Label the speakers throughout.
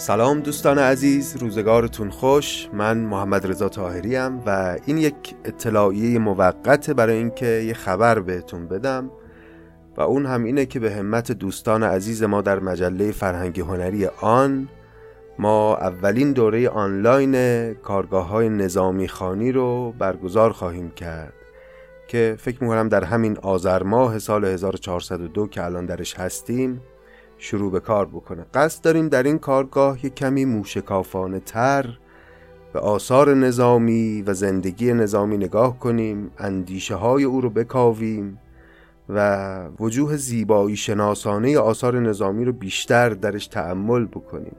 Speaker 1: سلام دوستان عزیز روزگارتون خوش. من محمد رضا طاهری ام و این یک اطلاعیه موقت برای اینکه یه خبر بهتون بدم و اون هم اینه که به همت دوستان عزیز ما در مجله فرهنگ هنری آن ما اولین دوره آنلاین کارگاه های نظامی خانی رو برگزار خواهیم کرد که فکر می‌کنم در همین آذر ماه سال 1402 که الان درش هستیم شروع به کار بکنه. قصد داریم در این کارگاه یک کمی موشکافانه تر به آثار نظامی و زندگی نظامی نگاه کنیم اندیشه های او رو بکاویم و وجوه زیبایی شناسانه آثار نظامی رو بیشتر درش تعمل بکنیم.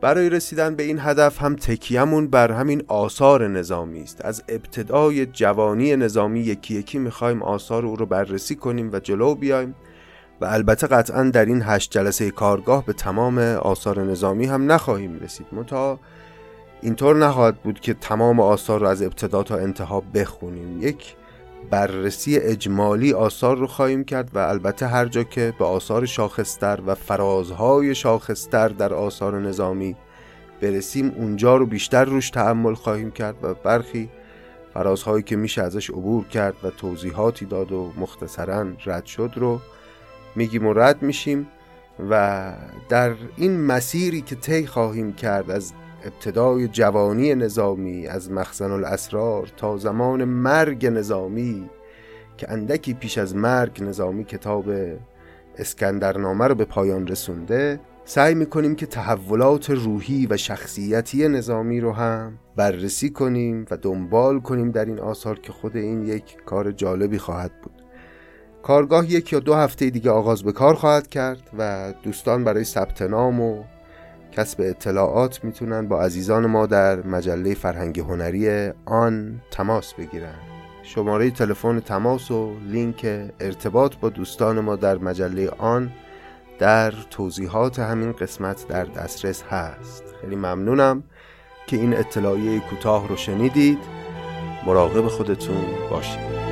Speaker 1: برای رسیدن به این هدف هم تکیهمون بر همین آثار نظامی است. از ابتدای جوانی نظامی یکی یکی می‌خوایم آثار او رو بررسی کنیم و جلو بیایم. و البته قطعا در این هشت جلسه کارگاه به تمام آثار نظامی هم نخواهیم رسید. متا اینطور نخواهد بود که تمام آثار رو از ابتدا تا انتها بخونیم. یک بررسی اجمالی آثار رو خواهیم کرد و البته هر جا که به آثار شاخصتر و فرازهای شاخصتر در آثار نظامی برسیم اونجا رو بیشتر روش تعمل خواهیم کرد و برخی فرازهایی که میشه ازش عبور کرد و توضیحاتی داد و مختصرا رد شد رو میگیم و رد میشیم و در این مسیری که طی خواهیم کرد از ابتدای جوانی نظامی از مخزن الاسرار تا زمان مرگ نظامی که اندکی پیش از مرگ نظامی کتاب اسکندرنامه رو به پایان رسونده سعی می‌کنیم که تحولات روحی و شخصیتی نظامی رو هم بررسی کنیم و دنبال کنیم در این آثار که خود این یک کار جالبی خواهد بود. کارگاه یک یا دو هفته دیگه آغاز به کار خواهد کرد و دوستان برای ثبت نام و کسب اطلاعات می‌تونن با عزیزان ما در مجله فرهنگ هنری آن تماس بگیرن. شماره تلفن تماس و لینک ارتباط با دوستان ما در مجله آن در توضیحات همین قسمت در دسترس هست. خیلی ممنونم که این اطلاعیه کوتاه رو شنیدید. مراقب خودتون باشید.